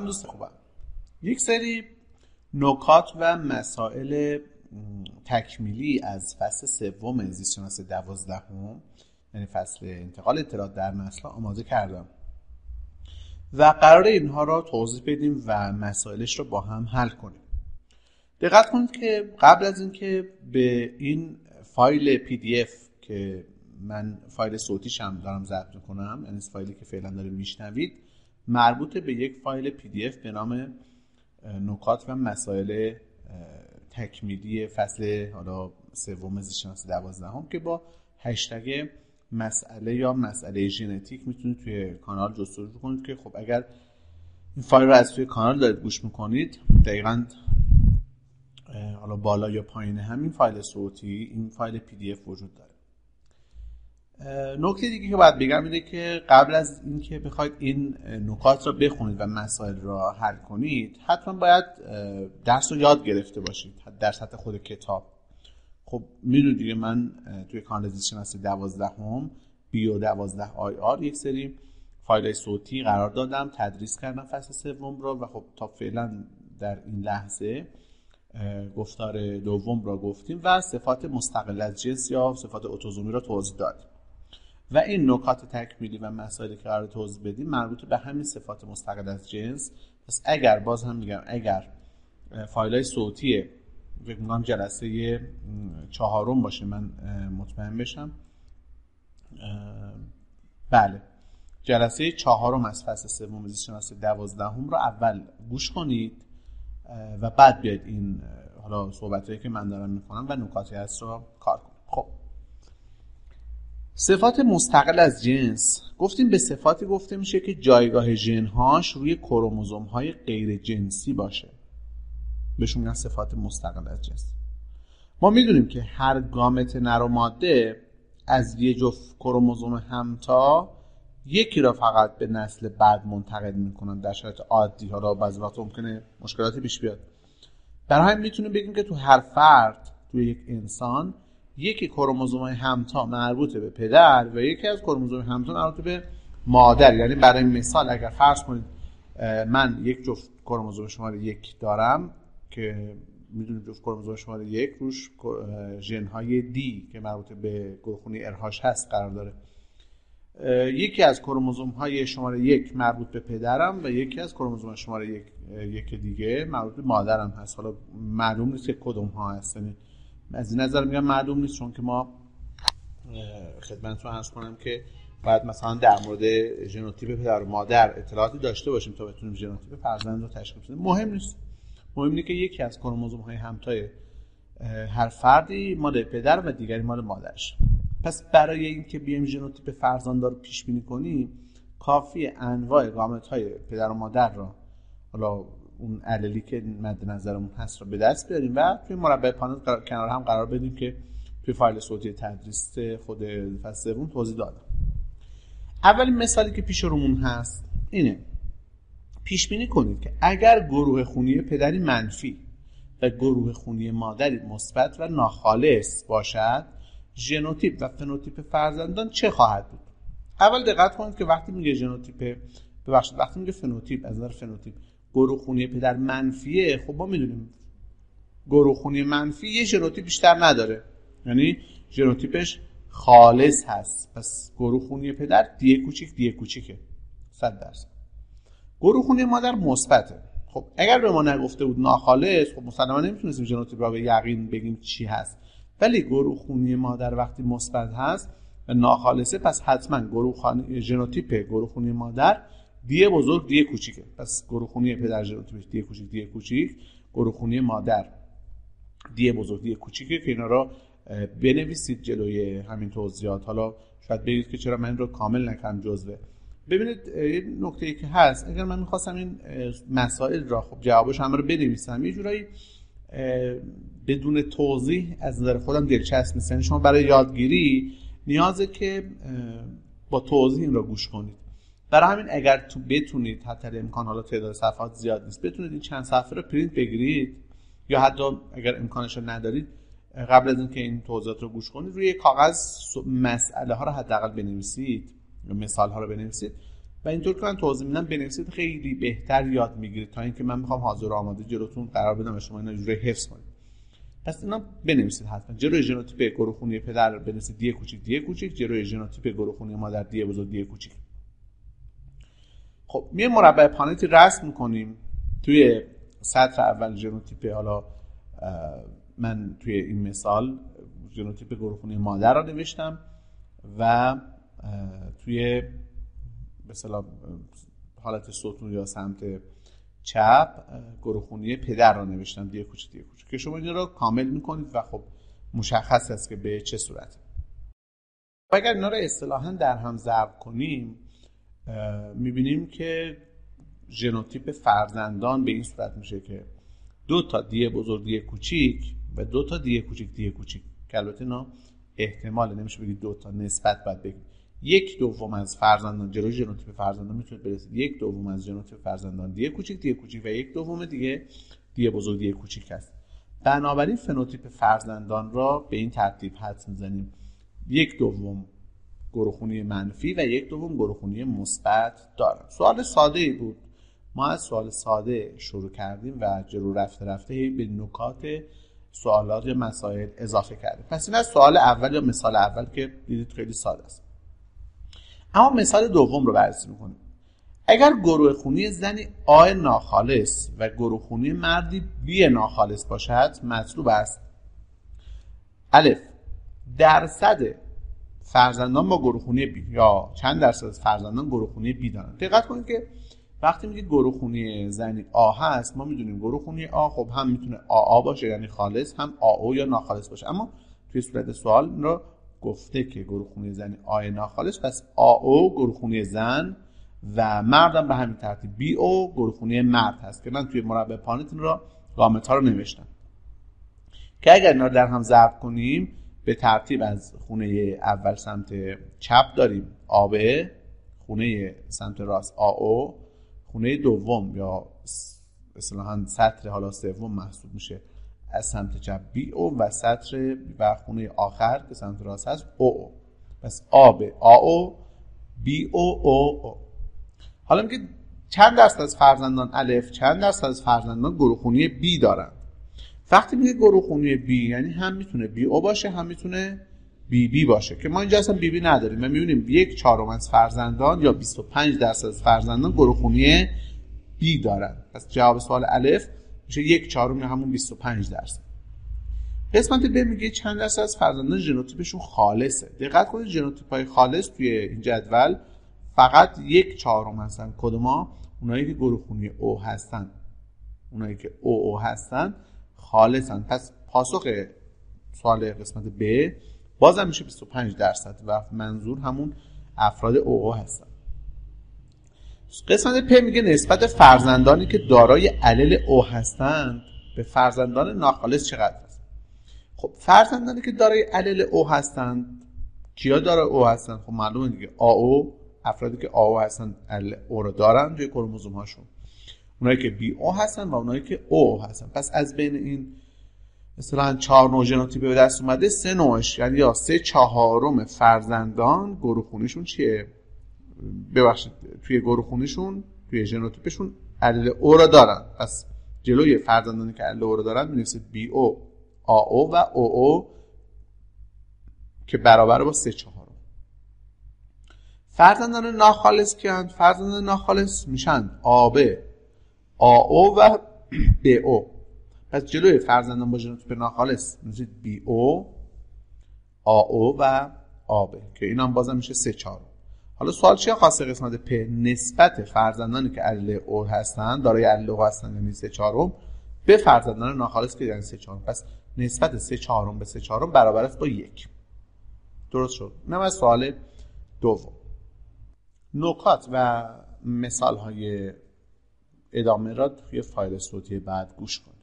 دوست خوبم. یک سری نکات و مسائل تکمیلی از فصل سوم زیست دوازدهم یعنی فصل انتقال اطلاعات در نسل آماده کردم. و قرار اینها را توضیح بدیم و مسائلش رو با هم حل کنیم. دقت کنید که قبل از اینکه به این فایل PDF که من فایل صوتیش هم دارم ضبط می‌کنم یعنی فایلی که فعلا داریم میشنوید مربوط به یک فایل PDF به نام نکات و مسائل تکمیلی فصل حالا سوم زیستشناسی دوازدهم که با هشتگ مسئله یا مسئله ژنتیک می‌تونید توی کانال جستجو کنید که خب اگر این فایل رو از توی کانال دارید گوش می‌کنید دقیقا حالا بالا یا پایین همین فایل صوتی این فایل PDF وجود داره. نکته دیگه که باید بگم اینه که قبل از اینکه بخواید این نکات را بخونید و مسائل را حل کنید حتما باید درس رو یاد گرفته باشید در سطح خود کتاب. خب می‌دونید دیگه من توی کانال زیست شناسی دوازدهم بیو دوازده آی آر یک سری فایل صوتی قرار دادم تدریس کردم فصل سوم را و خب تا فعلا در این لحظه گفتار دوم را گفتیم و صفات مستقل از جنس یا صفات اتوزومی را توضیح دادیم. و این نکات تکمیلی و مسائلی که قرار توضیح بدیم مربوط به همین صفات مستقل از جنس. پس اگر باز هم میگم اگر فایل های صوتی می‌کنم جلسه چهارم باشه من مطمئن بشم. بله. جلسه چهارم از فصل سوم زیست شناسی دوازدهم رو اول گوش کنید و بعد بیاید این حالا صحبت که من دارم می‌کنم و نکاتی هست رو کار کنید. صفات مستقل از جنس. گفتیم به صفاتی گفته میشه که جایگاه ژنهاش روی کروموزوم های غیر جنسی باشه. بهشون میگن صفات مستقل از جنس. ما می‌دونیم که هر گامت نر و ماده از یه جفت کروموزوم همتا یکی را فقط به نسل بعد منتقل می‌کنن. در شرایط عادی. حالا بعضی وقت ممکنه مشکلاتی پیش بیاد. برای همین می‌تونیم بگیم که تو هر فرد تو یک انسان یکی کروموزوم همتا مربوط به پدر و یکی از کروموزوم همتا مربوط به مادر. یعنی برای مثال اگر فرض کنید من یک جفت کروموزوم شماره یک دارم که می‌دونید جفت کروموزوم شماره یک روش ژن های دی که مربوط به گروه ارهاش هست قرار داره. یکی از کروموزوم های شماره یک مربوط به پدرم و یکی از کروموزوم شماره یک یک دیگه مربوط به مادرم هست. حالا معلوم نیست که کدوم ها هست یعنی از این نظر میگم معلوم نیست چون که ما خدمتتون عرض کنم که بعد مثلا در مورد ژنوتیپ پدر و مادر اطلاعاتی داشته باشیم تا بتونیم ژنوتیپ فرزند رو تشخیص بدیم. مهم نیست. مهم اینه که یکی از کروموزوم های همتای هر فردی مال پدر و دیگری مال مادرش. پس برای اینکه بیایم ژنوتیپ فرزند رو پیش بینی کنیم کافی انواع گامت های پدر و مادر را حالا اون اللی که مد نظرمون هست رو به دست بیاریم و توی مربع پانت کنار هم قرار بدیم که توی فایل صوتی تدریس خود فصل سوم توضیح دادم. اولین مثالی که پیش رومون هست اینه. پیش بینی کنید که اگر گروه خونی پدری منفی و گروه خونی مادری مثبت و ناخالص باشد ژنوتیپ و فنوتیپ فرزندان چه خواهد بود؟ اول دقت کنید که وقتی میگه ژنوتیپ ببخشید وقتی میگه فنوتیپ از نظر فنوتیپ گروه خونی پدر منفیه. خب ما می‌دونیم گروه خونی منفی یه ژنوتیپ بیشتر نداره. یعنی ژنوتیپش خالص هست. پس گروه خونی پدر D کوچیک D کوچیکه. 100 درصد. گروه خونی مادر مثبته. خب اگر به ما نگفته بود ناخالص خب مسلما نمی‌تونستیم ژنوتیپ را به یقین بگیم چی هست. ولی گروه خونی مادر وقتی مثبت هست و ناخالصه پس حتما گروه ژنوتیپ گروه خونی مادر دی بزرگ دی کوچیکه. پس گروه خونی پدر ژنوتیپش دی کوچیک دی کوچیک. گروه خونی مادر. دی بزرگ دی کوچیکه که اینا رو بنویسید جلوی همین توضیحات. حالا شاید بگید که چرا من رو کامل نکردم جزوه. ببینید یه نکته ای که هست. اگر من می‌خواستم این مسائل را خب جوابش همه رو بنویسم یه جورایی بدون توضیح از نظر خودم دلچسب نیست. یعنی شما برای یادگیری نیازه که با توضیح این را گوش کنید. برای همین اگر تو بتونید حتی امکان حالا تعداد صفحات زیاد نیست بتونید این چند صفحه رو پرینت بگیرید یا حتی اگر امکانش رو ندارید قبل از اینکه این توضیحات رو گوش کنید روی کاغذ مسئله ها رو حداقل بنویسید مثال ها رو بنویسید و اینطور که من توضیح میدم بنویسید خیلی بهتر یاد می‌گیرید تا اینکه من می‌خوام حاضر آماده جلوتون قرار بدم و شما اینا جوری حفظ کنید. پس اینا بنویسید حتما. جلوی ژنوتیپ گروه خونی پدر بنویسید D کوچیک D کوچیک. جلوی ژنوتیپ گروه خونی مادر D بزرگ D کوچیک. خب می مربع پانت رسم می‌کنیم توی سطر اول ژنوتیپ. حالا من توی این مثال ژنوتیپ گروه خونی مادر را نوشتم و توی مثلا حالت ستون یا سمت چپ گروه خونی پدر رو نوشتم. D کوچیک D کوچیک که شما این رو کامل می‌کنید و خب مشخص است که به چه صورت. اگر اینا رو اصطلاحا در هم ضرب کنیم می‌بینیم که ژنوتیپ فرزندان به این صورت میشه که دو تا D بزرگ D کوچیک و دو تا D کوچیک D کوچیک. که البته اینا احتمال نمیشه بگید دو تا نسبت باید بگید. یک دوم از فرزندان جلوی ژنوتیپ فرزندان می‌تونید بنویسید یک دوم از ژنوتیپ فرزندان D کوچیک D کوچیک و یک دوم دیگه دیه بزرگ دیه کوچیک هست بنابراین فنوتیپ فرزندان را به این ترتیب حدس می‌زنیم. یک دوم گروخونی منفی و یک دوم گروخونی مثبت دارم. سوال ساده بود. ما از سوال ساده شروع کردیم و جلو رفته رفته به نکات سوالات یا مسائل اضافه کردیم. پس این از سوال اول یا مثال اول که دیدید خیلی ساده است. اما مثال دوم رو بررسی می‌کنیم. اگر گروه خونی زنی آ ناخالص و گروه خونی مردی بی ناخالص باشد مطلوب است. الف. درصد فرزندان با گروه خونی بی یا چند درصد فرزندان گروه خونی بی دارن. دقت کنید که وقتی میگه گروه خونی زنی آ هست ما می‌دونیم گروه خونی آ خب هم می‌تونه آ آ باشه یعنی خالص هم آ او یا ناخالص باشه. اما توی صورت سوال رو گفته که گروه زنی آی ناخالص پس آ او گروه زن و مردم به همین ترتیب بی او گروه مرد هست که من توی مربع پانتون را گامت ها رو نوشتم. که اگر اینا رو در هم ضرب کنیم به ترتیب از خونه اول سمت چپ داریم. آب خونه سمت راست آ او خونه دوم یا اصطلاحا سطر حالا سوم محسوب میشه از سمت چپ بی او و سطر و خونه آخر که سمت راست هست او او. پس آب آ او بی او او او. حالا میگه چند درصد از فرزندان الف چند درصد از فرزندان گروهخونی بی دارن؟ وقتی میگه گروهخونی بی یعنی هم می‌تونه بی او باشه هم می‌تونه بی بی باشه. که ما اینجا اصلا بی بی نداریم. ما می‌بینیم یک چهارم از فرزندان یا 25 درصد از فرزندان گروهخونی بی دارن. پس جواب سوال الف میشه یک چهارم همون 25 درصد. قسمت ب میگه چند درصد از فرزندان ژنوتیپشون خالصه. دقت کنید ژنوتیپ های خالص توی این جدول فقط یک چهارم هستن. کدوما اونایی که گروه خونی او هستن. اونایی که او او هستن. خالصن. پس پاسخ سوال قسمت ب بازم میشه 25 درصد و منظور همون افراد او او هستن. قسمت پ میگه نسبت فرزندانی که دارای علل او هستند به فرزندان ناخالص چقدر است خب فرزندانی که دارای علل او هستند کیا دارای او هستند خب معلومه دیگه. آ او افرادی که آ او هستن علل او رو دارن توی کروموزوم هاشون اونایی که بی او هستن و اونایی که او هستن. پس از بین این مثلا چهار نوع ژنوتیپ به دست اومده سه نوعش یعنی یا سه چهارم فرزندان گروه خونیشون چیه؟ ببخشید توی گروه خونیشون توی ژنوتیپشون الل O را دارن. پس جلوی فرزندانی که الل O را دارن می‌نویسید BO AO و OO که برابر با سه چهارم. فرزندان ناخالص کین فرزندان ناخالص میشن AB. AO و BO. پس جلوی فرزندان با ژنوتیپ ناخالص می‌نویسید BO AO و AB که این هم بازم میشه سه چهارم. حالا سوال چیه؟ خاصه قسمت پ نسبت فرزندانی که علیل او هستن دارای علیل او هستن یعنی سه چهارم به فرزندان ناخالص که یعنی سه چهارم. پس نسبت سه چهارم به سه چهارم برابر است با یک. درست شد. اینم از سوال دوم. نکات و مثال های ادامه را توی فایل صوتی بعد گوش کنید.